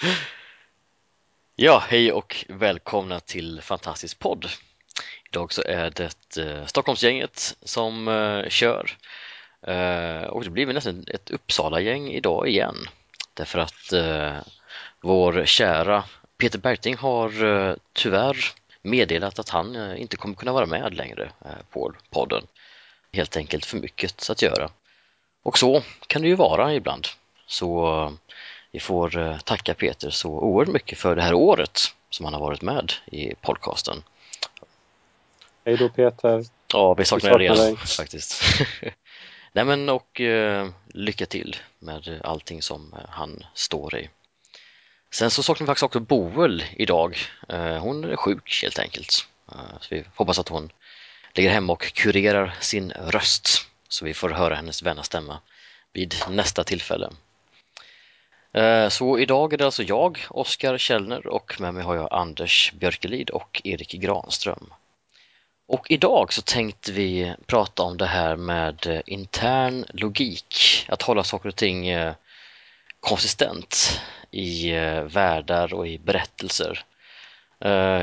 Ja, hej och välkomna till Fantastisk podd. Idag så är det eh, Stockholmsgänget som eh, kör eh, och det blir vi nästan ett Uppsala-gäng idag igen därför att vår kära Peter Berting har tyvärr meddelat att han inte kommer kunna vara med längre på podden. Helt enkelt för mycket att göra. Och så kan det ju vara ibland. Så vi får tacka Peter så oerhört mycket för det här året som han har varit med i podcasten. Hej då Peter! Ja, vi saknar, dig redan faktiskt. Nej men och eh, lycka till med allting som han står i. Sen så saknar vi faktiskt också Boel idag. Eh, hon är sjuk helt enkelt. Eh, så vi hoppas att hon ligger hemma och kurerar sin röst så vi får höra hennes vänna stämma vid nästa tillfälle. Eh, så idag är det alltså jag, Oskar Källner och med mig har jag Anders Björkelid och Erik Granström. Och idag så tänkte vi prata om det här med eh, intern logik, att hålla saker och ting eh, konsistent i världar och i berättelser.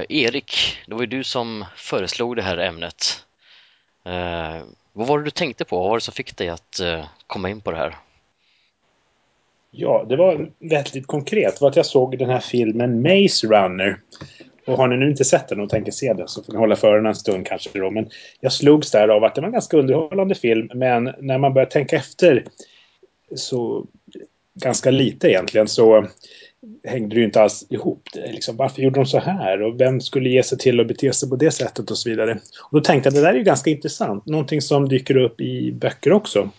Erik, det var ju du som föreslog det här ämnet. Vad var det du tänkte på? Vad var det som fick dig att komma in på det här? Ja, det var väldigt konkret. Det var att jag såg den här filmen Maze Runner. Och har ni nu inte sett den och tänker se den så får ni hålla för den en stund kanske då. Men jag slogs där av att det var en ganska underhållande film. Men när man börjar tänka efter så ganska lite egentligen så hängde det ju inte alls ihop. Liksom, varför gjorde de så här? Och vem skulle ge sig till att bete sig på det sättet och så vidare. Och då tänkte jag det där är ju ganska intressant. Någonting som dyker upp i böcker också.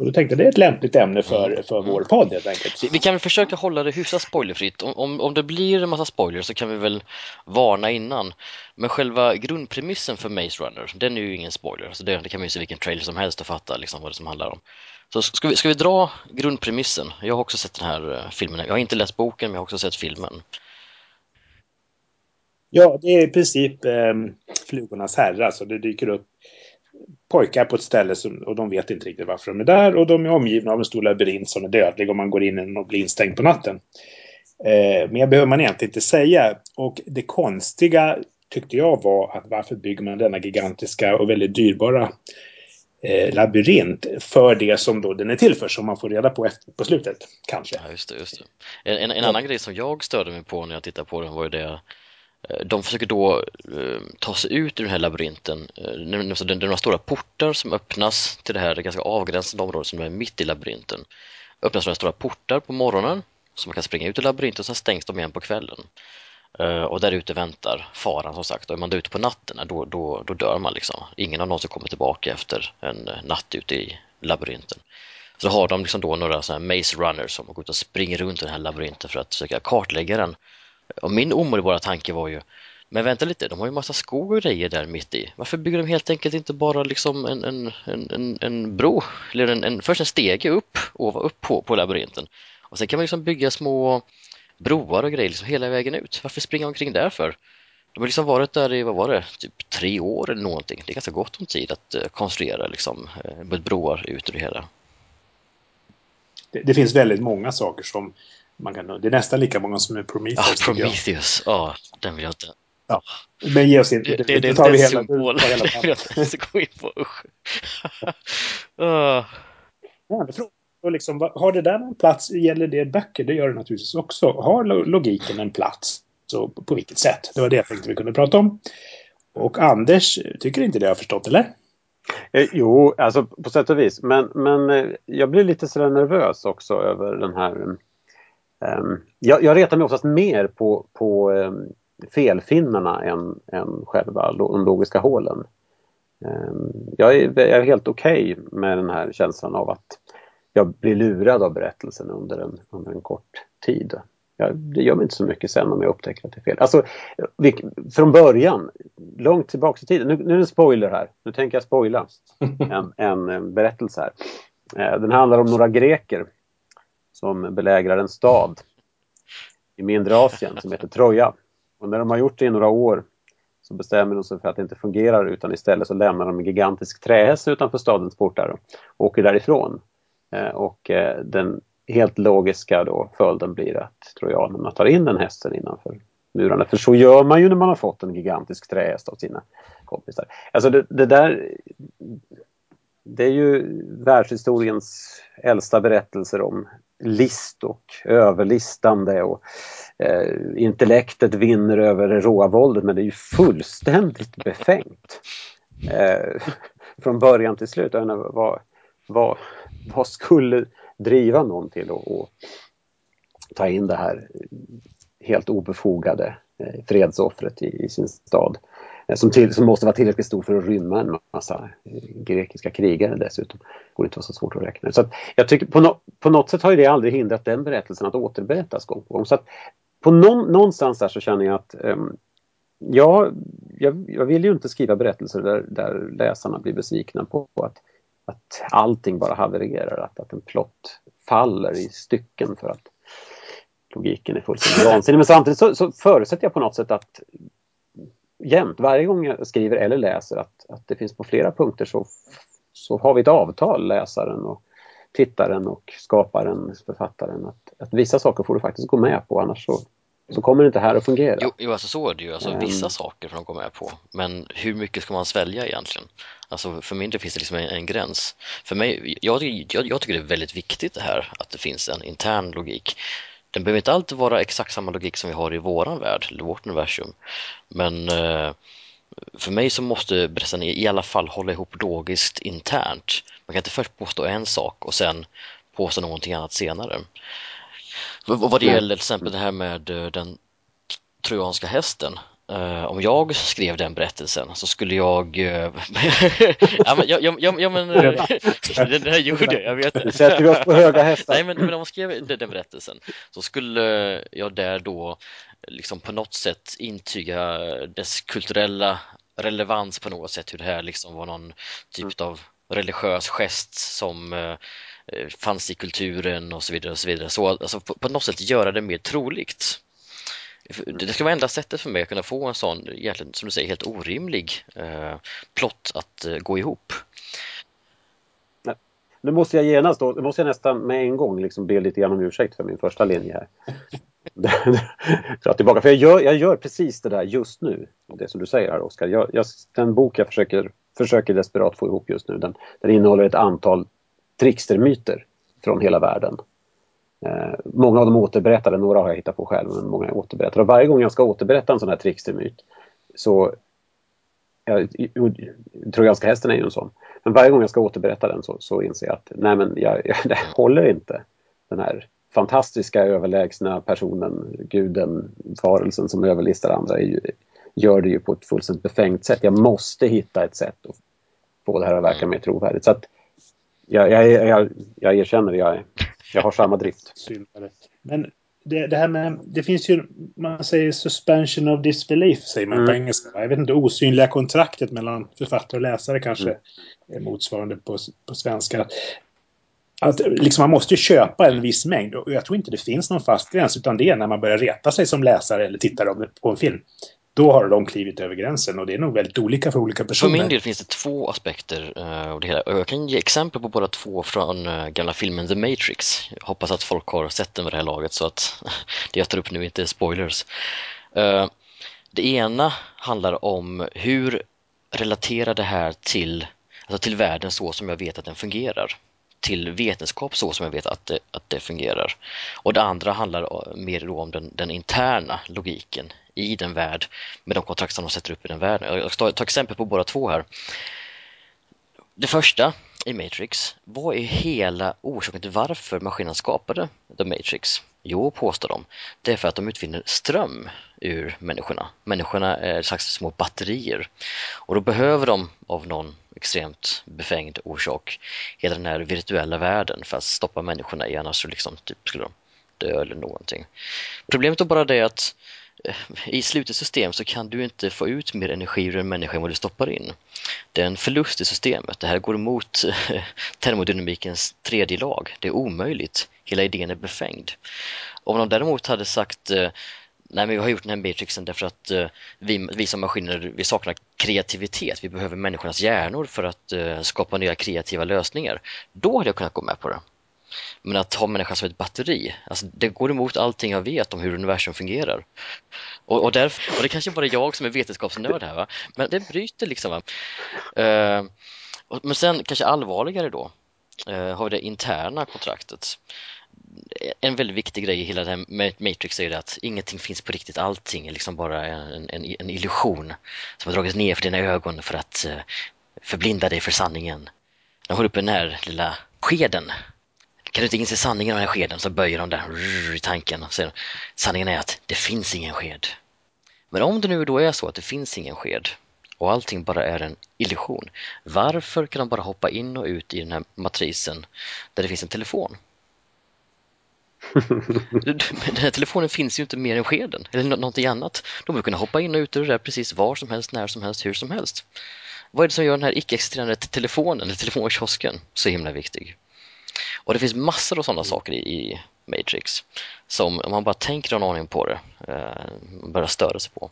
Och då tänkte jag det är ett lämpligt ämne för, för vår podd helt enkelt. Vi kan väl försöka hålla det hyfsat spoilerfritt. Om, om, om det blir en massa spoilers så kan vi väl varna innan. Men själva grundpremissen för Maze Runner, den är ju ingen spoiler. Så det, det kan man ju se vilken trailer som helst och fatta liksom vad det som handlar om. Så ska vi, ska vi dra grundpremissen? Jag har också sett den här uh, filmen. Jag har inte läst boken, men jag har också sett filmen. Ja, det är i princip eh, Flugornas herre. Så det dyker upp pojkar på ett ställe som, och de vet inte riktigt varför de är där. Och de är omgivna av en stor labyrint som är dödlig om man går in och blir instängd på natten. Eh, mer behöver man egentligen inte säga. Och det konstiga tyckte jag var att varför bygger man denna gigantiska och väldigt dyrbara eh, labyrint för det som då den är till för, som man får reda på efter, på slutet, kanske. Ja, just det, just det. En, en, en annan grej som jag störde mig på när jag tittade på den var ju det Eh, de försöker då eh, ta sig ut ur den här labyrinten. Eh, det är några stora portar som öppnas till det här ganska avgränsade området som är mitt i labyrinten. Öppnas några stora portar på morgonen så man kan springa ut ur labyrinten och sen stängs de igen på kvällen. Eh, och där ute väntar faran som sagt. Och är man där ute på natten, då, då, då dör man liksom. Ingen av dem som kommer tillbaka efter en natt ute i labyrinten. Så har de liksom då några sådana maze runners som går ut och springer runt i den här labyrinten för att försöka kartlägga den. Och min omedelbara tanke var ju, men vänta lite, de har ju massa skog och grejer där mitt i. Varför bygger de helt enkelt inte bara liksom en, en, en, en bro, eller en, en, först en stege upp, ovanför upp på, på labyrinten. Och sen kan man liksom bygga små broar och grejer liksom hela vägen ut. Varför springa omkring där för? De har liksom varit där i, vad var det, typ tre år eller någonting. Det är ganska gott om tid att eh, konstruera liksom eh, broar ut ur det hela. Det, det, finns väldigt många saker som man kan... Det är nästan lika många som är Prometheus. Ja, Prometheus. Ja, den vill jag inte... Ja. Men ge oss inte. Det, det, det, tar vi hela, symbol. Det vill jag inte ens gå in på. Usch. uh. Ja, och liksom, har det där någon plats? Gäller det böcker? Det gör det naturligtvis också. Har logiken en plats? Så på vilket sätt? Det var det jag tänkte vi kunde prata om. Och Anders tycker inte det har förstått, eller? Eh, jo, alltså på sätt och vis. Men, men eh, jag blir lite sådär nervös också över den här... Um, jag, jag retar mig oftast mer på, på um, felfinnarna än, än själva de logiska hålen. Um, jag, är, jag är helt okej okay med den här känslan av att jag blir lurad av berättelsen under en, under en kort tid. Ja, det gör mig inte så mycket sen om jag upptäcker att det är fel. Alltså, vi, från början, långt tillbaka i tiden. Nu, nu är det en spoiler här. Nu tänker jag spoila en, en, berättelse här. Den handlar om några greker som belägrar en stad i mindre Asien som heter Troja. Och när de har gjort det i några år så bestämmer de sig för att det inte fungerar utan istället så lämnar de en gigantisk trähäst utanför stadens portar och åker därifrån. Eh, och eh, den helt logiska då följden blir att trojanerna tar in den hästen innanför murarna. För så gör man ju när man har fått en gigantisk trähäst av sina kompisar. Alltså det, det där det är ju världshistoriens äldsta berättelser om list och överlistande och eh, intellektet vinner över det råa våldet men det är ju fullständigt befängt. Eh, från början till slut. Jag menar, vad, vad, vad skulle driva någon till att ta in det här helt obefogade eh, fredsoffret i, i sin stad? Eh, som, till, som måste vara tillräckligt stor för att rymma en massa eh, grekiska krigare dessutom. Det borde inte vara så svårt att räkna. Så att jag tycker på, no, på något sätt har det aldrig hindrat den berättelsen att återberättas gång på gång. Så att på någon, någonstans där så känner jag att um, ja, jag, jag, vill ju inte skriva berättelser där, där läsarna blir besvikna på att, att allting bara havererar, att, att en plott faller i stycken för att logiken är fullständigt vansinnig. Men samtidigt så, så förutsätter jag på något sätt att jämt, varje gång jag skriver eller läser att, att det finns på flera punkter så, så har vi ett avtal, läsaren och tittaren och skaparen, författaren, att, att vissa saker får du faktiskt gå med på annars så, så kommer det inte här att fungera. Jo, jo alltså så är det ju. Alltså, um, vissa saker får de gå med på. Men hur mycket ska man svälja egentligen? Alltså, för min del finns det liksom en, en gräns. För mig, jag, jag, jag, tycker det är väldigt viktigt det här att det finns en intern logik. Den behöver inte alltid vara exakt samma logik som vi har i våran värld, eller vårt universum. Men eh, för mig så måste berättelsen i alla fall hålla ihop logiskt internt. Man kan inte först påstå en sak och sen påstå någonting annat senare. Och vad det gäller till exempel det här med eh, den trojanska hästen om jag skrev den berättelsen så skulle jag... Uh, ja, men, ja, ja, ja, men det, det här gjorde jag, vet Nu sätter vi oss på höga hästar. Nej, men, men om jag skrev den, den berättelsen så skulle jag där då liksom på något sätt intyga dess kulturella relevans på något sätt, hur det här liksom var någon typ av religiös gest som fanns i kulturen och så vidare och så vidare. Så alltså, på, på något sätt göra det mer troligt. Det ska vara enda sättet för mig att kunna få en sån, egentligen, som du säger, helt orimlig eh, plott att eh, gå ihop. Nu måste jag genast då, nu måste jag nästan med en gång liksom be lite grann om ursäkt för min första linje här. Dra tillbaka, för jag gör, jag gör precis det där just nu. Det som du säger här Oskar. Jag, jag, den bok jag försöker, försöker desperat få ihop just nu, den, den innehåller ett antal trickstermyter från hela världen. Eh, många av dem återberättade, några har jag hittat på själv, men många återberättade. Och varje gång jag ska återberätta en sån här trickstermyt så jag, Trojanska hästen är ju en sån. Men varje gång jag ska återberätta den så, så inser jag att nej men jag, jag, det håller inte. Den här fantastiska överlägsna personen, guden, varelsen som överlistar andra ju, gör det ju på ett fullständigt befängt sätt. Jag måste hitta ett sätt att få det här att verka mer trovärdigt. Så att jag, jag, jag, jag erkänner, jag, jag har samma drift. Men det, det, här med, det finns ju, man säger suspension of disbelief säger man mm. på engelska. Jag vet inte, osynliga kontraktet mellan författare och läsare kanske mm. är motsvarande på, på svenska. Att, liksom, man måste ju köpa en viss mängd och jag tror inte det finns någon fast gräns utan det är när man börjar reta sig som läsare eller tittare på en film då har de klivit över gränsen och det är nog väldigt olika för olika personer. För min del finns det två aspekter av det hela. Jag kan ge exempel på båda två från uh, gamla filmen The Matrix. Jag hoppas att folk har sett den vid det här laget så att det jag tar upp nu inte är spoilers. Uh, det ena handlar om hur relaterar det här till, alltså till världen så som jag vet att den fungerar till vetenskap så som jag vet att det, att det fungerar. Och det andra handlar mer om den, den interna logiken i den värld med de kontrakt som de sätter upp i den världen. Jag ska ta exempel på båda två här. Det första i Matrix, vad är hela orsaken till varför maskinen skapade The Matrix? Jo, påstår de, det är för att de utvinner ström ur människorna. Människorna är slags små batterier och då behöver de av någon extremt befängd orsak hela den här virtuella världen för att stoppa människorna i annars så liksom typ skulle de dö eller någonting. Problemet är bara det att eh, i slutet system så kan du inte få ut mer energi ur en människa än vad du stoppar in. Det är en förlust i systemet. Det här går emot eh, termodynamikens tredje lag. Det är omöjligt. Hela idén är befängd. Om de däremot hade sagt eh, Nej, men vi har gjort den här matrixen därför att uh, vi, vi som maskiner, vi saknar kreativitet. Vi behöver människornas hjärnor för att uh, skapa nya kreativa lösningar. Då hade jag kunnat gå med på det. Men att ha människan som ett batteri, alltså det går emot allting jag vet om hur universum fungerar. Och, och, därför, och det kanske bara är jag som är vetenskapsnörd här, va? men det bryter liksom. Va? Uh, men sen kanske allvarligare då, har vi det interna kontraktet en väldigt viktig grej i hela det här Matrix är att ingenting finns på riktigt, allting är liksom bara en, en, en illusion som har dragits ner för dina ögon för att eh, förblinda dig för sanningen. De håller upp den här lilla skeden. Kan du inte inse sanningen av den här skeden så böjer de den i tanken och säger sanningen är att det finns ingen sked. Men om det nu då är så att det finns ingen sked och allting bara är en illusion, varför kan de bara hoppa in och ut i den här matrisen där det finns en telefon? Den här telefonen finns ju inte mer än skeden eller någonting annat. De vill kunna hoppa in och ut ur det där precis var som helst, när som helst, hur som helst. Vad är det som gör den här icke-existerande telefonen, eller telefonkiosken, så himla viktig? Och det finns massor av sådana saker i, Matrix som om man bara tänker en aning på det eh, börjar störa sig på.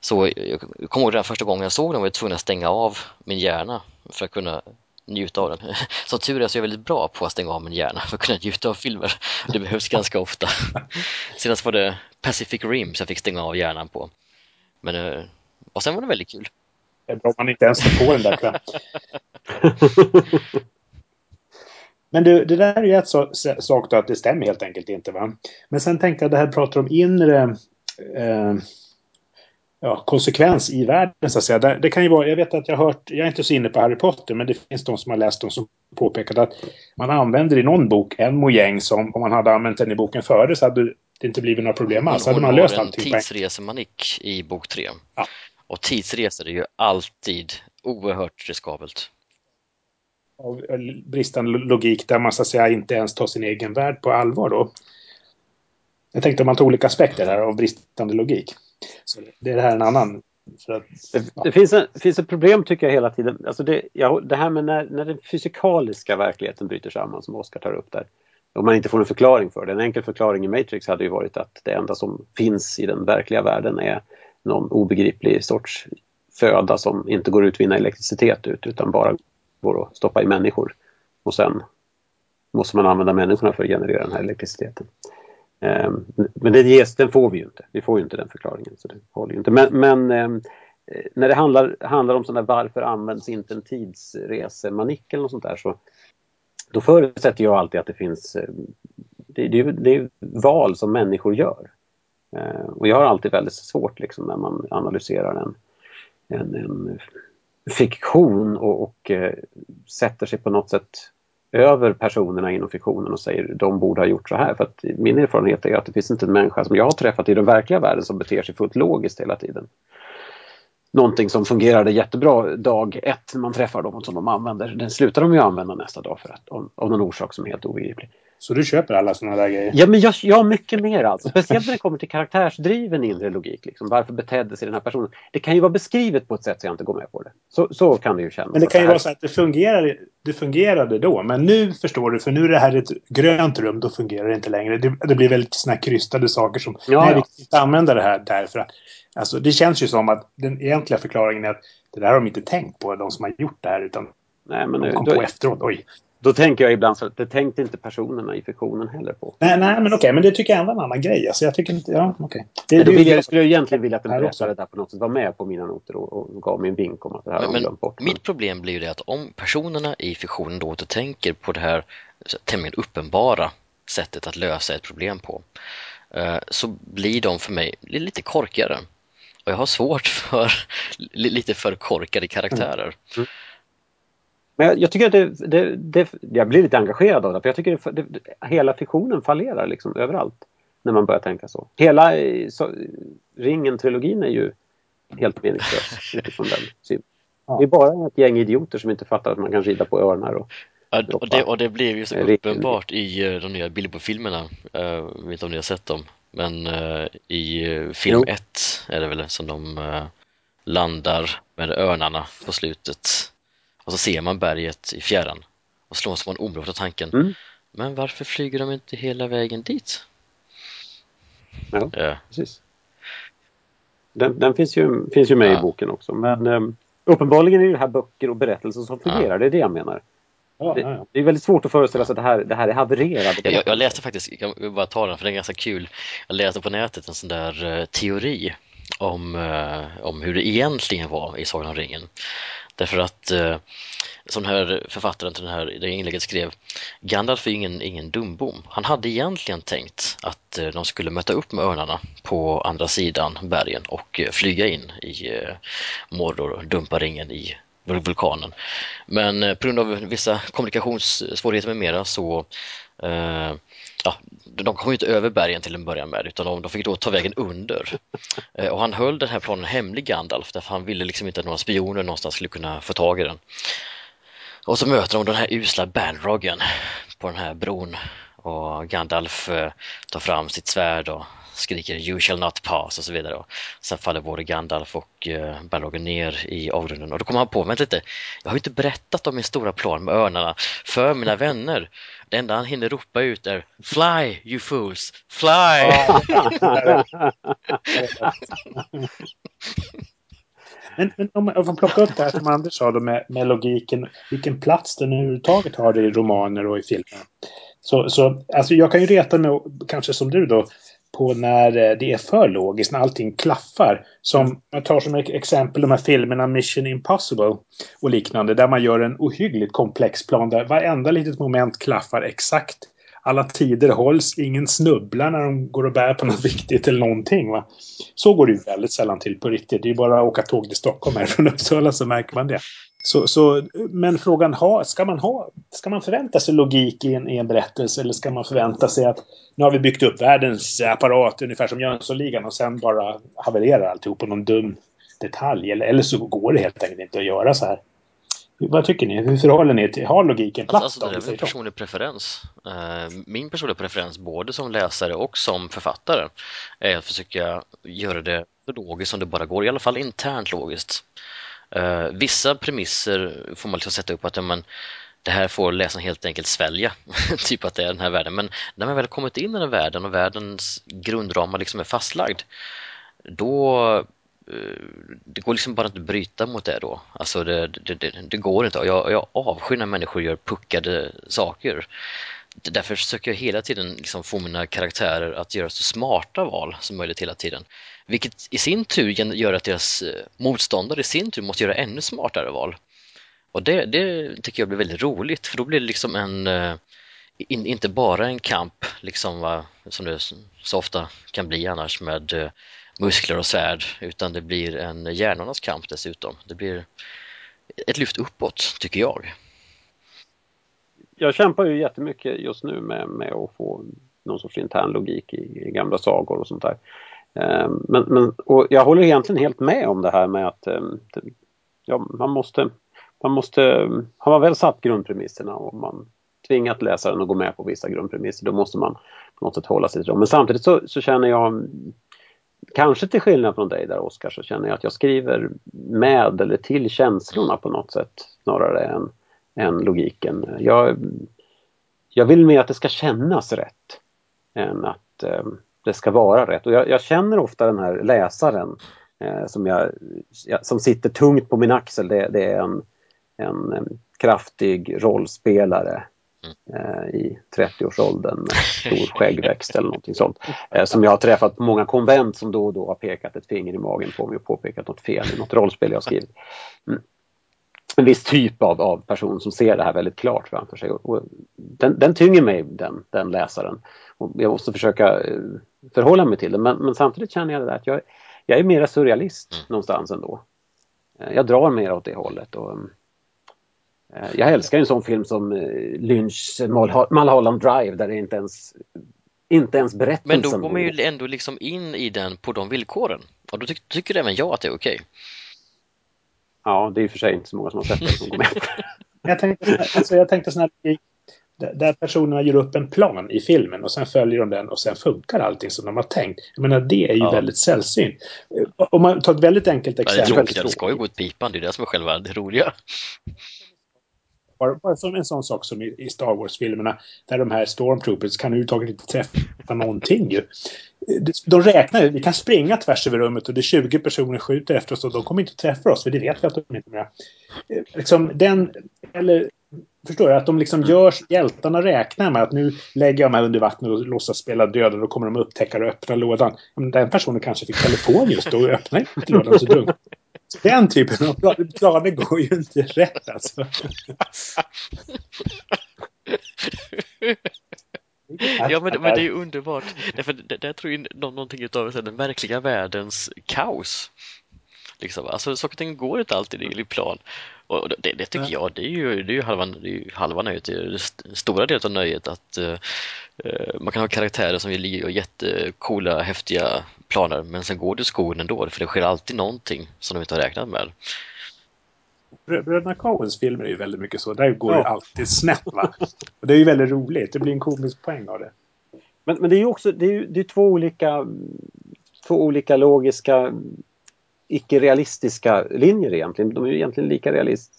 Så jag kommer ihåg den första gången jag såg den var jag tvungen att stänga av min hjärna för att kunna njuta av den. Som tur är så är jag väldigt bra på att stänga av min hjärna för att kunna njuta av filmer. Det behövs ganska ofta. Senast var det Pacific Rim som jag fick stänga av hjärnan på. Men, eh, och sen var det väldigt kul. Det är bra om man inte ens får på den där Men du, det där är ju ett så, sak då att det stämmer helt enkelt inte va. Men sen tänkte jag det här pratar om inre eh, ja, konsekvens i världen så att säga. Det, kan ju vara, jag vet att jag har hört, jag är inte så inne på Harry Potter, men det finns de som har läst dem som påpekat att man använder i någon bok en mojäng som om man hade använt den i boken före så hade det inte blivit några problem alls. Hade man löst allting. Hon har en tidsresemanik i bok tre. Ja. Och tidsresor är ju alltid oerhört riskabelt. Av bristande logik där man så att säga inte ens tar sin egen värld på allvar då. Jag tänkte om man tar olika aspekter här av bristande logik. Så det är det här en annan. Att, det, ja. det, finns en, finns ett problem tycker jag hela tiden. Alltså det, ja, det här med när, när den fysikaliska verkligheten bryter samman som Oskar tar upp där. Om man inte får en förklaring för det. En enkel förklaring i Matrix hade ju varit att det enda som finns i den verkliga världen är någon obegriplig sorts föda som inte går att utvinna elektricitet ut utan bara går att stoppa i människor. Och sen måste man använda människorna för att generera den här elektriciteten. Ehm, men det ges, den får vi ju inte. Vi får ju inte den förklaringen. Så det håller inte. Men, men ehm, eh, när det handlar, handlar om sådana varför används inte en tidsresemanick eller något sånt där så då förutsätter jag alltid att det finns det, det, det är val som människor gör. Ehm, och jag har alltid väldigt svårt liksom, när man analyserar en, en, en fiktion och, och eh, sätter sig på något sätt över personerna inom fiktionen och säger de borde ha gjort så här. För att min erfarenhet är att det finns inte en människa som jag har träffat i den verkliga världen som beter sig fullt logiskt hela tiden. Någonting som fungerade jättebra dag ett när man träffar dem och som de använder, den slutar de ju använda nästa dag för att, av, av någon orsak som är helt obegriplig. Så du köper alla sådana där grejer? Ja, men jag, ja, mycket mer alltså. Speciellt när det kommer till karaktärsdriven inre logik. Liksom. Varför betedde sig den här personen? Det kan ju vara beskrivet på ett sätt så jag inte går med på det. Så, så kan det ju kännas. Men det kan ju vara så att det fungerade, det fungerade då. Men nu förstår du, för nu är det här ett grönt rum, då fungerar det inte längre. Det, det blir väldigt såna krystade saker som, ja, nej, vi kan inte använda det här därför att Alltså, det känns ju som att den egentliga förklaringen är att det där har de inte tänkt på, de som har gjort det här, utan Nej, men de kom då, på efteråt. Oj. Då tänker jag ibland så att det tänkte inte personerna i fiktionen heller på. Nej, nej men okej, men det tycker jag ändå är en annan grej. Alltså, jag tycker inte, ja, okej. Det, det, jag, skulle jag egentligen vilja att en berättare där på något sätt var med på mina noter och, och gav mig en vink om att det här har glömt bort. Mitt problem blir ju det att om personerna i fiktionen då tänker på det här tämligen uppenbara sättet att lösa ett problem på eh, så blir de för mig lite korkigare. Och jag har svårt för lite för korkade karaktärer. Mm. Men jag, jag, tycker att det, det, det, Jag blir lite engagerad av det, för jag tycker att hela fiktionen fallerar liksom överallt. När man börjar tänka så. Hela så, Ringen-trilogin är ju helt meningslös utifrån den synen. Ja. Det är bara ett gäng idioter som inte fattar att man kan rida på örnar och Ja, och, det, och det blev ju så uppenbart i uh, de nya Bilbo-filmerna. Uh, jag vet inte om ni har sett dem. Men i film 1 är det väl som de landar med örnarna på slutet. Och så ser man berget i fjärran och slås man omedelbart av tanken. Mm. Men varför flyger de inte hela vägen dit? Ja, ja. precis. Den, den, finns ju, finns ju med ja. i boken också. Men um, uppenbarligen är det här böcker och berättelser som fungerar. Ja. Det är det jag menar. Ja, det, ja, det, är väldigt svårt att föreställa sig att det här, det här är havererat. Jag, jag, läste faktiskt, jag vill bara ta den för den är ganska kul. Jag läste på nätet en sån där uh, teori om, uh, om hur det egentligen var i Sagan om ringen. Därför att eh, som här författaren till det här det inlägget skrev, Gandalf är ingen, ingen dumbom. Han hade egentligen tänkt att eh, de skulle möta upp med örnarna på andra sidan bergen och eh, flyga in i eh, Mordor och dumpa ringen i vulkanen. Men eh, på grund av vissa kommunikationssvårigheter med mera så eh, ja, de kom ju inte över bergen till en början med utan de, de fick då ta vägen under. Eh, och han höll den här planen hemlig Gandalf därför han ville liksom inte att några spioner någonstans skulle kunna få tag i den. Och så möter de den här usla Bandroggen på den här bron och Gandalf eh, tar fram sitt svärd och skriker You shall not pass och så vidare. Och sen faller både Gandalf och eh, Balrogen ner i avgrunden och då kommer han på, vänta lite, jag har ju inte berättat om min stora plan med örnarna för mina vänner. Det enda han hinner ropa ut är Fly you fools, fly! Men, men om man plockar upp det här som Anders sa då med, med logiken, vilken plats den överhuvudtaget har i romaner och i filmer. Så, så alltså jag kan ju reta mig, kanske som du då, på när eh, det är för logiskt, när allting klaffar. Som, jag tar som exempel de här filmerna Mission Impossible och liknande, där man gör en ohyggligt komplex plan där varenda litet moment klaffar exakt alla tider hålls, ingen snubblar när de går och bär på något viktigt eller någonting. Va? Så går det ju väldigt sällan till på riktigt. Det är bara att åka tåg till Stockholm här från Uppsala så märker man det. Så, så, men frågan ha, ska man ha, ska man förvänta sig logik i en, i en berättelse eller ska man förvänta sig att nu har vi byggt upp världens apparat ungefär som Jönssonligan och sen bara havererar alltihop på någon dum detalj. Eller, eller så går det helt enkelt inte att göra så här. Vad tycker ni? Hur förhåller ni till, har logiken plats? Alltså, det är väl personlig preferens. Eh, min personliga preferens både som läsare och som författare är att försöka göra det så logiskt som det bara går, i alla fall internt logiskt. Uh, vissa premisser får man liksom sätta upp att men, det här får läsaren helt enkelt svälja, typ att det är den här världen. Men när man väl kommit in i den världen och världens grundramar liksom är fastlagd, då eh, det går liksom bara inte att bryta mot det då. Alltså det, det, det, det går inte. Jag, jag avskyr när människor gör puckade saker. Därför försöker jag hela tiden liksom få mina karaktärer att göra så smarta val som möjligt hela tiden. Vilket i sin tur gör att deras eh, motståndare i sin tur måste göra ännu smartare val. Och det, det tycker jag blir väldigt roligt för då blir det liksom en eh, in, inte bara en kamp liksom va, som det så ofta kan bli annars med eh, muskler och svärd utan det blir en hjärnornas kamp dessutom. Det blir ett lyft uppåt tycker jag. Jag kämpar ju jättemycket just nu med, med att få någon sorts intern logik i, i gamla sagor och sånt där. Ehm, men, men, och jag håller egentligen helt med om det här med att ehm, ja, man måste, man måste, har man väl satt grundpremisserna och man tvingat läsaren att gå med på vissa grundpremisser, då måste man på något sätt hålla sig till dem. Men samtidigt så, så känner jag kanske till skillnad från dig där Oskar så känner jag att jag skriver med eller till känslorna på något sätt snarare än, än logiken. Jag, jag vill mer att det ska kännas rätt än att eh, det ska vara rätt. Och jag, jag känner ofta den här läsaren eh, som, jag, som sitter tungt på min axel. Det, det är en, en, en kraftig rollspelare eh, i 30-årsåldern med stor skäggväxt eller någonting sånt. Eh, som jag har träffat på många konvent som då och då har pekat ett finger i magen på mig och påpekat något fel i något rollspel jag skrivit. Mm. En viss typ av, av person som ser det här väldigt klart framför sig. Och den, den tynger mig, den, den läsaren. Och jag måste försöka eh, förhålla mig till det. Men, men samtidigt känner jag det där att jag, jag är mera surrealist mm. någonstans ändå. Eh, jag drar mer åt det hållet. Och, Eh, jag älskar en sån film som Lynch Mulholland Drive där det inte ens inte ens berättelsen. Men då går man ju ändå liksom in i den på de villkoren. Och då ty tycker även jag att det är okej. Okay. Ja, det är i och för sig inte så många som har sett den som går med Jag tänkte, alltså, jag tänkte sån här där personerna gör upp en plan i filmen och sen följer de den och sen funkar allting som de har tänkt. Jag menar, det är ju ja. väldigt sällsynt. Om man tar ett väldigt enkelt exempel. Ja, det är tråkigt, det ska ju gå åt pipan, det är det som är själva det roliga. Bara, som en sån sak som i, i Star Wars-filmerna där de här Stormtroopers kan överhuvudtaget inte träffa någonting ju. De räknar ju, vi kan springa tvärs över rummet och det är 20 personer skjuter efter oss och de kommer inte träffa oss för det vet vi att de inte gör. Eh, liksom den, eller Förstår du? Att de liksom gör, hjältarna räknar med att nu lägger jag mig under vattnet och låtsas spela död och då kommer de upptäcka och öppna lådan. Men den personen kanske fick telefon just då och öppnade inte lådan så dumt. Den typen av planer går ju inte rätt alltså. Ja men, men det är ju underbart. Därför där tror jag någonting av den verkliga världens kaos. Liksom. Alltså saker och ting går inte alltid i plan. Och det, det tycker jag, det är ju, det är ju halva, det är ju halva nöjet, det är den stora delen av nöjet att uh, man kan ha karaktärer som gör jättekola, häftiga planer men sen går det skogen ändå för det sker alltid någonting som de inte har räknat med. Bröderna Coens filmer är ju väldigt mycket så. Där går ja. det alltid snett va. Och det är ju väldigt roligt. Det blir en komisk poäng av det. Men, men det är ju också det är, det är två olika två olika logiska icke-realistiska linjer egentligen. De är ju egentligen lika, realist,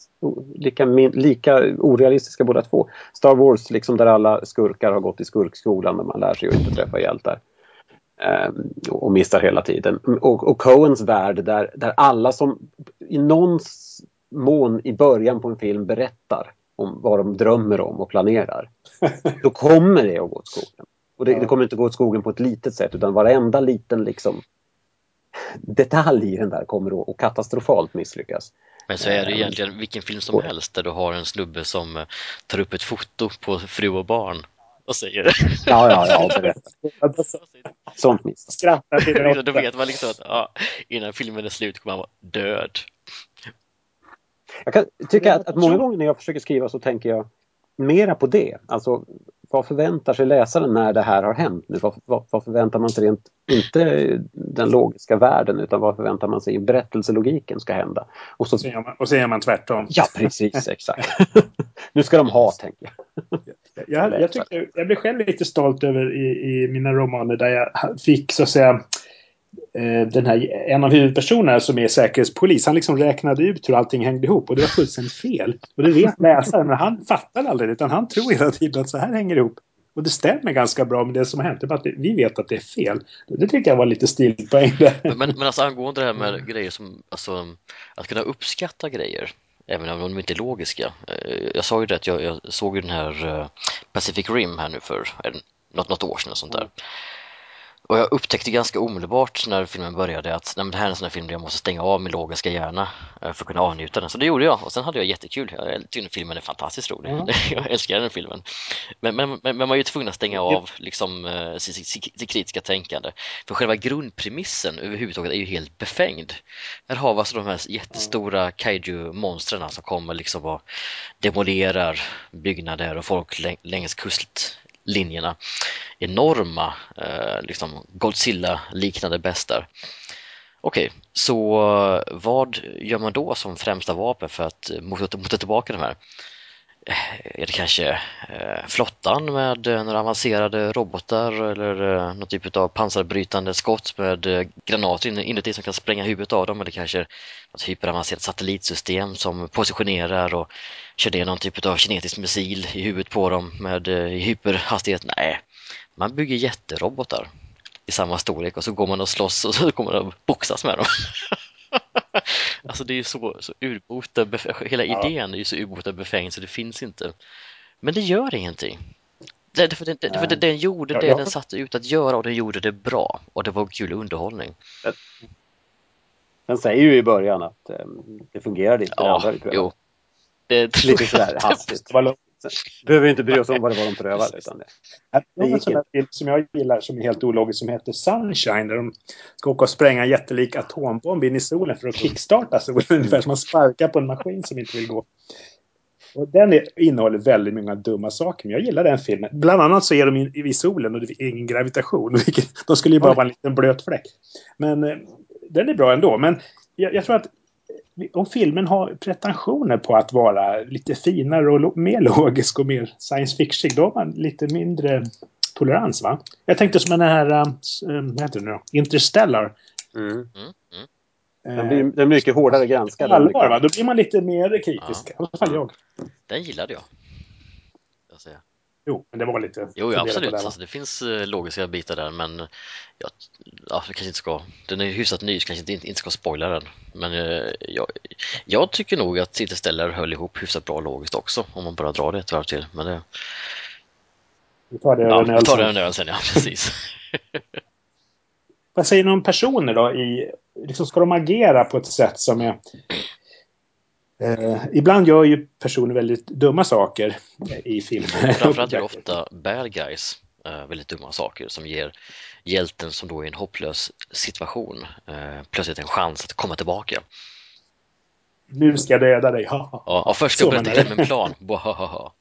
lika, lika orealistiska båda två. Star Wars, liksom där alla skurkar har gått i skurkskolan där man lär sig att inte träffa hjältar. Eh, och missar hela tiden. Och, och Coens värld där, där alla som i någon mån i början på en film berättar om vad de drömmer om och planerar. Då kommer det att gå åt skogen. Och det, det kommer inte gå åt skogen på ett litet sätt utan varenda liten liksom detalj i den där kommer att katastrofalt misslyckas. Men så är det egentligen vilken film som helst där du har en snubbe som eh, tar upp ett foto på fru och barn och säger Ja, ja, ja, berätta. Sånt miss. Skrattar Då vet man liksom att ja, innan filmen är slut kommer han vara död. Jag kan tycka att, att många gånger när jag försöker skriva så tänker jag mera på det. Alltså vad förväntar sig läsaren när det här har hänt nu? Vad, vad, vad, förväntar man sig rent, inte den logiska världen, utan vad förväntar man sig i berättelselogiken ska hända? Och så, man, och så gör man tvärtom. Ja, precis, exakt. nu ska de ha, tänker jag. Jag, jag, tycker, jag blir själv lite stolt över i, i mina romaner där jag fick så att säga Eh, den här, en av huvudpersonerna som är säkerhetspolis, han liksom räknade ut hur allting hängde ihop och det var fullständigt fel. Och det vet läsaren, men han fattar aldrig utan han tror hela tiden att så här hänger det ihop. Och det stämmer ganska bra med det som har hänt. Bara att vi vet att det är fel. Det tycker jag var lite stilpoäng där. Men, men alltså angående det här med grejer som, alltså att kunna uppskatta grejer. Även om de inte är logiska. Eh, jag sa ju det att jag, jag såg ju den här eh, Pacific Rim här nu för något, något år sedan och sånt där. Och jag upptäckte ganska omedelbart när filmen började att nej, det här är en sån här film där jag måste stänga av min logiska hjärna eh, för att kunna avnjuta den. Så det gjorde jag och sen hade jag jättekul. Jag tyckte filmen är fantastiskt rolig. Mm. jag älskar den filmen. Men, men, men, man är ju tvungen att stänga av liksom, uh, sitt, kritiska tänkande. För själva grundpremissen överhuvudtaget är ju helt befängd. Här har vi alltså de här jättestora kaiju-monstren som kommer liksom och demolerar byggnader och folk längs kust, linjerna. Enorma eh, liksom Godzilla-liknande bestar. Okej, okay, så vad gör man då som främsta vapen för att mota, mota tillbaka de här? Eh, är det kanske eh, flottan med eh, några avancerade robotar eller eh, någon typ av pansarbrytande skott med eh, granater inuti som kan spränga huvudet av dem eller kanske något hyperavancerat satellitsystem som positionerar och kör ner någon typ av kinetisk missil i huvudet på dem med eh, hyperhastighet? Nej, man bygger jätterobotar i samma storlek och så går man och slåss och så kommer man att boxas med dem. alltså det är ju så, så urbota, hela idén är ju så urbota befängd så det finns inte. Men det gör ingenting. Det, för, det, för det, den gjorde det den satte ut att göra och den gjorde det bra och det var kul underhållning. Den säger ju i början att um, det fungerade inte. Ja, jo. Det Lite sådär hastigt. Behöver inte bry oss om vad det var de prövade. Utan det. Det är en film som jag gillar som är helt ologisk som heter Sunshine. Där de ska åka och spränga en jättelik atombomb in i solen för att kickstarta solen. Ungefär som man sparkar på en maskin som inte vill gå. Och den är, innehåller väldigt många dumma saker, men jag gillar den filmen. Bland annat så är de i, i solen och det är ingen gravitation. Vilket, de skulle ju bara vara en liten blöt fläck. Men eh, den är bra ändå. Men jag, jag tror att om filmen har pretensioner på att vara lite finare och lo mer logisk och mer science fiction, då har man lite mindre tolerans va? Jag tänkte som den här, äh, vad heter det nu? Interstellar. Mm. Mm, mm. Den blir, den är mycket hårdare granskad. Allvar, va? Då blir man lite mer kritisk. Ja. I alla fall jag. Den gillade jag. Jo, men det var lite... Jo, ja, absolut. Det, alltså, det finns uh, logiska bitar där, men ja, ja, kanske inte ska... Den är hyfsat ny, så kanske inte, inte ska spoila den. Men uh, jag, jag tycker nog att Interstellar höll ihop hyfsat bra logiskt också, om man bara drar det ett varv till. Men det... Vi tar det ja, över vi tar det över sen, ja, precis. Vad säger ni om personer då? I, liksom ska de agera på ett sätt som är... Eh, ibland gör ju personer väldigt dumma saker i filmer. Framförallt det ofta bad guys eh, väldigt dumma saker som ger hjälten som då är i en hopplös situation eh, plötsligt en chans att komma tillbaka. Nu ska jag döda dig, ha, Ja, och först ska jag berätta en plan. Bohahaha.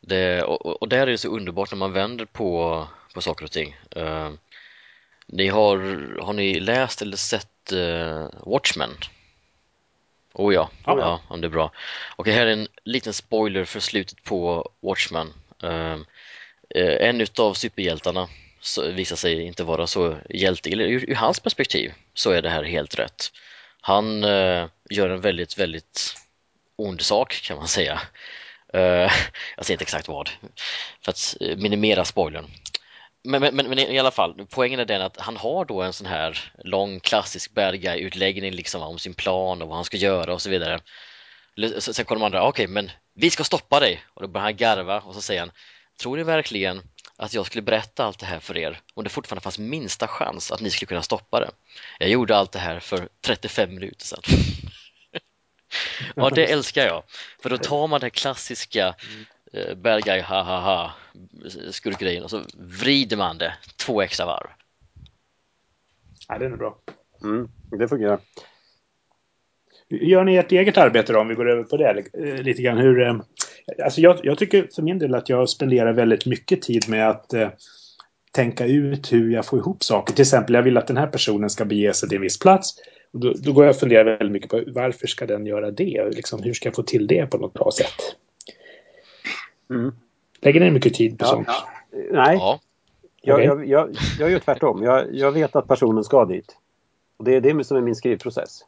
Det, och, och där är det så underbart när man vänder på, på saker och ting. Uh, ni har, har ni läst eller sett uh, Watchmen? Oh ja, Ja, ja, ja. om det är bra. Och här är en liten spoiler för slutet på Watchmen. Uh, en utav superhjältarna visar sig inte vara så hjälte, eller ur, ur hans perspektiv så är det här helt rätt. Han eh, gör en väldigt, väldigt ond sak kan man säga. Eh, jag säger inte exakt vad, för att minimera spoilern. Men, men, men, i alla fall, poängen är den att han har då en sån här lång klassisk bad guy-utläggning liksom om sin plan och vad han ska göra och så vidare. Sen kommer de andra, okej men vi ska stoppa dig! Och då börjar han garva och så säger han, tror ni verkligen att jag skulle berätta allt det här för er om det fortfarande fanns minsta chans att ni skulle kunna stoppa det? Jag gjorde allt det här för 35 minuter sedan. ja, det älskar jag. För då tar man det klassiska mm bad guy, ha ha ha, skurkgrejen och så vrider man det två extra varv. Ja, den är bra. Mm, det fungerar. Gör ni ert eget arbete då, om vi går över på det eh, lite grann? Hur, eh, alltså jag, jag tycker för min del att jag spenderar väldigt mycket tid med att eh, tänka ut hur jag får ihop saker. Till exempel, jag vill att den här personen ska bege sig till en viss plats. Och då, då går jag och funderar väldigt mycket på varför ska den göra det? Liksom, hur ska jag få till det på något bra sätt? Mm. Lägger ni mycket tid på Ja, sånt? Nej, Ja, jag, jag, jag, jag gör tvärtom. Jag, jag vet att personen ska dit. Och det är det som är min skrivprocess.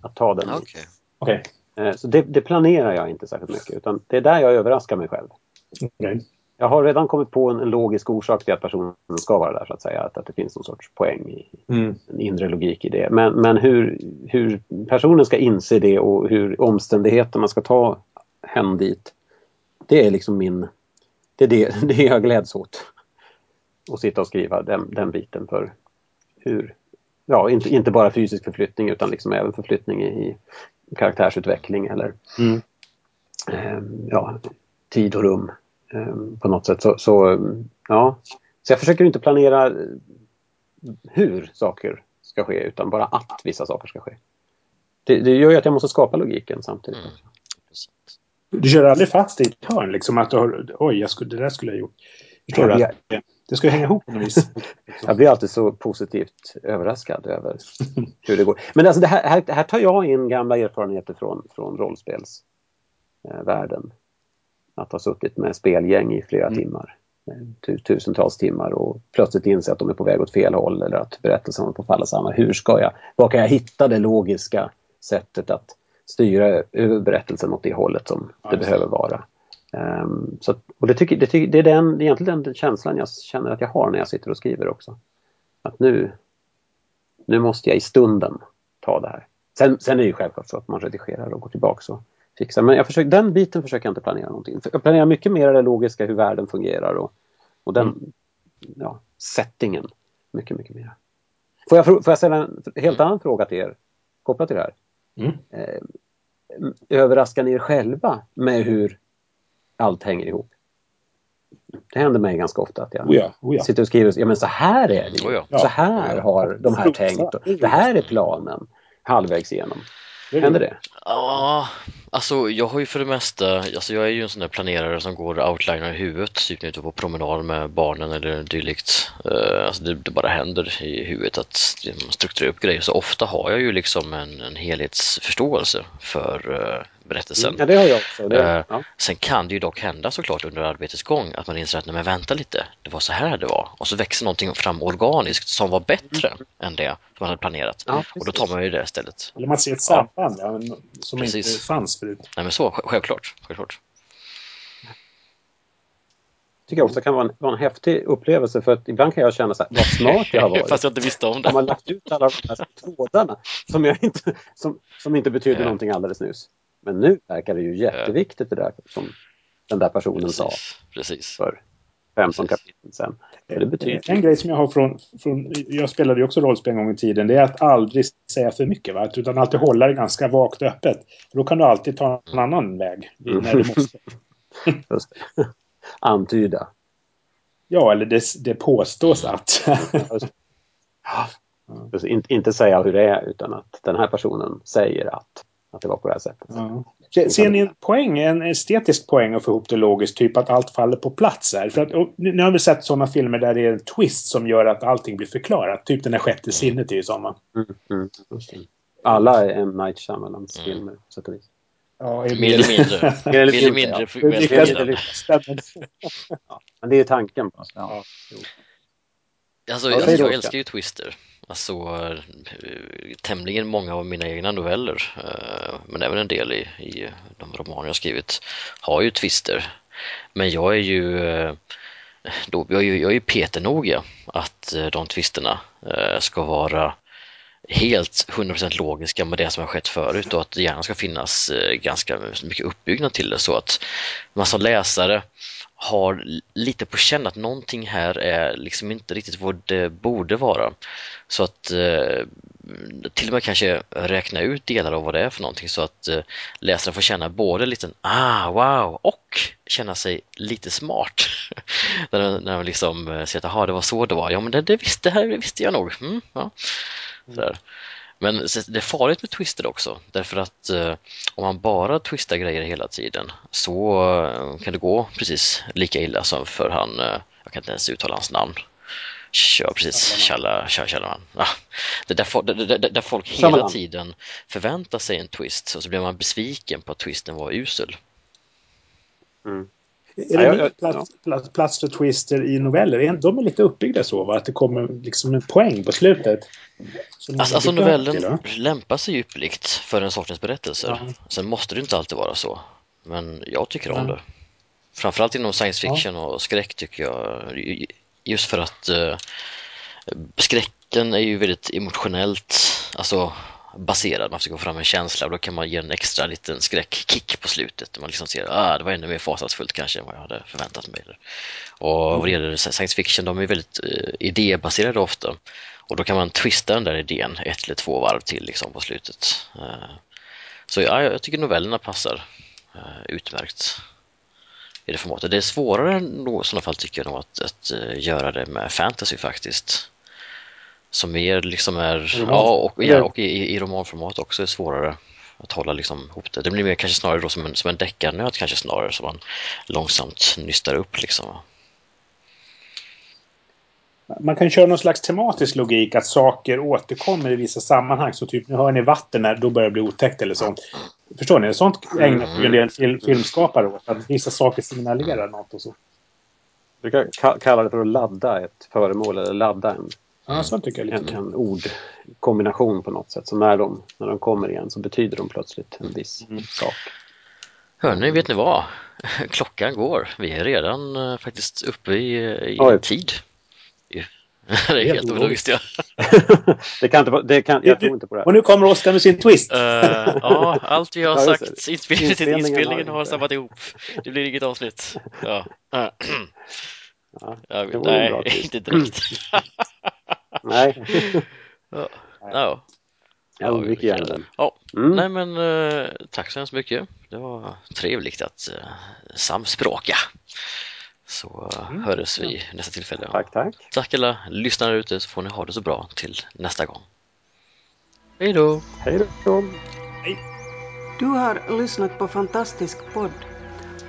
Att ta den dit. okej. Okej. Eh, Så det, det planerar jag inte särskilt mycket. Utan det är där jag överraskar mig själv. Okej. Jag har redan kommit på en, en logisk orsak till att personen ska vara där så att säga. Att, att det finns någon sorts poäng i Mm. en inre logik i det. Men, men hur, hur personen ska inse det och hur omständigheterna ska ta hen dit. Det är liksom min... Det är det, det jag gläds åt. Att sitta och skriva den, den biten för hur... Ja, inte, inte bara fysisk förflyttning utan liksom även förflyttning i, i karaktärsutveckling eller Mm. eh, ja, tid och rum eh, på något sätt. Så, så, ja. så jag försöker inte planera hur saker ska ske utan bara att vissa saker ska ske. Det, det gör ju att jag måste skapa logiken samtidigt. Mm. Du kör aldrig fast i ett hörn, liksom att du har, oj, jag skulle, det där skulle jag gjort. Förstår du? Att det ska hänga ihop på något vis. Jag blir alltid så positivt överraskad över hur det går. Men alltså det här, här, här tar jag in gamla erfarenheter från, från rollspelsvärlden. Att ha suttit med spelgäng i flera Mm. timmar. eh, tu- Tusentals timmar och plötsligt inse att de är på väg åt fel håll eller att berättelsen håller på att falla samman. Hur ska jag, var kan jag hitta det logiska sättet att styra berättelsen åt det hållet som Ja, det behöver vara. Ehm, så, att- och det, tycker, det, tycker, det är den, egentligen den känslan jag känner att jag har när jag sitter och skriver också. Att nu, nu måste jag i stunden ta det här. Sen, sen är det ju självklart så att man redigerar och går tillbaka och fixar. Men jag försöker, den biten försöker jag inte planera någonting. Jag planerar mycket mer det logiska, hur världen fungerar och, och den Mm. ja, settingen. Mycket, mycket mer. Får jag, får jag ställa en helt annan fråga till er kopplat till det här? Mm. Eh, överraskar ni er själva med hur allt hänger ihop? Det händer mig ganska ofta att jag Oh ja, oh ja. sitter och skriver ja men så här är det ju. Oh ja. Så här har de här tänkt. Och det här är planen halvvägs igenom. Händer det? Ja, Alltså jag har ju för det mesta, alltså jag är ju en sån där planerare som går outliner i huvudet, typ när jag är ute på promenad med barnen eller dylikt. Eh, alltså det, det, bara händer i huvudet att man strukturerar upp grejer. Så ofta har jag ju liksom en, en helhetsförståelse för eh, berättelsen. Ja, det har jag också. Det, uh, ja. Sen kan det ju dock hända såklart under arbetets gång att man inser att nej men vänta lite, det var så här det var. Och så växer någonting fram organiskt som var bättre mm. än det som man hade planerat. Ja, och då tar man ju det istället. Eller man ser ett samband ja. som precis. inte fanns förut. Nej men så, självklart. självklart. tycker jag också kan vara en, vara en häftig upplevelse för att ibland kan jag känna så här, vad smart jag har varit. Fast jag inte visste om det. Har man lagt ut alla de här trådarna som, jag inte, som, som inte betyder ja. någonting alldeles nyss. Men nu verkar det ju jätteviktigt det där som den där personen Precis. sa. Precis. För 15 kapitel sen. Det betyder... En grej som jag har från, från, jag spelade ju också rollspel en gång i tiden, det är att aldrig säga för mycket. Va? Utan alltid hålla det ganska vagt och öppet. Då kan du alltid ta en annan väg när du måste. Just det. Antyda. Ja, eller det, det påstås att. Inte, inte säga hur det är utan att den här personen säger att att det var på det här sättet. Ja. Ser ni en poäng, en estetisk poäng att få ihop det logiskt? Typ att allt faller på plats här. För att, nu har vi sett sådana filmer där det är en twist som gör att allting blir förklarat. Typ den där sjätte sinnet är ju sådana. Mm, mm, Alla är M. Night Shyamalans mm. filmer, och vis. Ja, mer eller mindre. mer eller mindre. Ja. Men det är tanken. På. Ja. Alltså, jag, jag älskar ju Twister. Alltså eh, tämligen många av mina egna noveller, eh, men även en del i, i de romaner jag skrivit, har ju twister. Men jag är ju eh, då, jag är ju, jag är ju peternoga att de twisterna ska vara helt 100% logiska med det som har skett förut och att det gärna ska finnas ganska mycket uppbyggnad till det så att man som läsare har lite på känn att någonting här är liksom inte riktigt vad det borde vara. Så att eh, till och med kanske räkna ut delar av vad det är för någonting så att eh, läsaren får känna både lite ah wow och känna sig lite smart. när, när de liksom eh, säger att det var så det var, ja men det, det, visste, det här visste jag nog. Mm, ja. Sådär. Men det är farligt med twister också därför att eh, om man bara twistar grejer hela tiden så eh, kan det gå precis lika illa som för han, eh, jag kan inte ens uttala hans namn. Ja, precis. Challa, Challa, ah, det där, där, där, där folk hela tiden förväntar sig en twist och så blir man besviken på att twisten var usel. Mm. Är det ja, plats, plats, plats för twister i noveller? De är lite uppbyggda så, va? att det kommer liksom en poäng på slutet. Alltså, alltså novellen till, lämpar sig ypperligt för den sortens berättelser. Ja. Sen måste det inte alltid vara så. Men jag tycker om ja. det. Framförallt inom science fiction ja. och skräck tycker jag. Just för att uh, skräcken är ju väldigt emotionellt, alltså baserad. Man försöker få fram en känsla och då kan man ge en extra liten skräckkick på slutet. Man liksom ser att ah, det var ännu mer fasansfullt kanske än vad jag hade förväntat mig. Och vad det gäller science fiction, de är väldigt uh, idébaserade ofta. Och då kan man twista den där idén ett eller två varv till liksom på slutet. Uh, så ja, jag tycker novellerna passar uh, utmärkt i det formatet. Det är svårare i sådana fall tycker jag nog att, att göra det med fantasy faktiskt som mer liksom är, ja och, ja, och i, i romanformat också är svårare att hålla liksom ihop det. Det blir mer kanske snarare då som en, som en deckarnöt kanske snarare som man långsamt nystar upp liksom. Man kan köra någon slags tematisk logik att saker återkommer i vissa sammanhang. Så typ, nu hör ni vatten här, då börjar det bli otäckt eller sånt. Förstår ni? Sånt ägnar sig en del film, filmskapare åt. Att vissa saker signalerar något och så. Du kan kalla det för att ladda ett föremål eller ladda en Ja, så tycker jag lite. En, en ordkombination på något sätt. Så när de, när de kommer igen så betyder de plötsligt en viss mm. sak. Hörni, vet ni vad? Klockan går. Vi är redan uh, faktiskt uppe i, i Oj. tid. det är helt ologiskt, ja. det kan inte, det kan, jag tror inte på det. Och nu kommer Oskar med sin twist. Uh, ja, allt vi har sagt, inspelningen, inspelningen har samlat ihop. Det blir inget avsnitt. Ja. Ja, jag, nej, inte direkt. nej. ja. ja. Jag undviker gärna den. Ja, mm. nej men uh, tack så hemskt mycket. Det var trevligt att uh, samspråka. Så uh, mm. hörs vi nästa tillfälle. Tack, tack. Tack alla lyssnare ute så får ni ha det så bra till nästa gång. Hej då! Hej då! Hej! Du har lyssnat på Fantastisk podd.